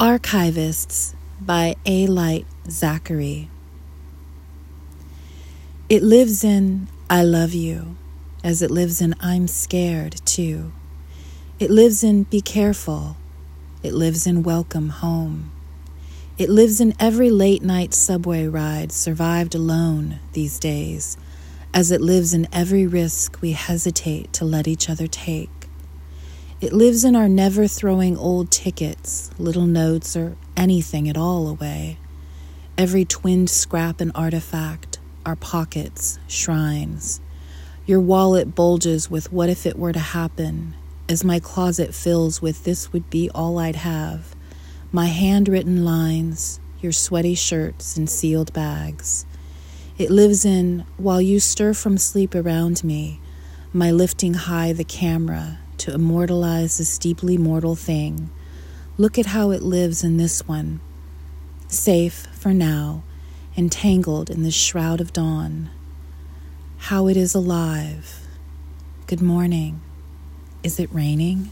Archivists by A. Light Zachary. It lives in I love you, as it lives in I'm scared too. It lives in be careful. It lives in welcome home. It lives in every late night subway ride survived alone these days, as it lives in every risk we hesitate to let each other take. It lives in our never throwing old tickets, little notes, or anything at all away. Every twinned scrap and artifact, our pockets, shrines. Your wallet bulges with what if it were to happen, as my closet fills with this would be all I'd have. My handwritten lines, your sweaty shirts and sealed bags. It lives in, while you stir from sleep around me, my lifting high the camera to immortalize this deeply mortal thing. Look at how it lives in this one, safe for now, entangled in this shroud of dawn. How it is alive. Good morning. Is it raining?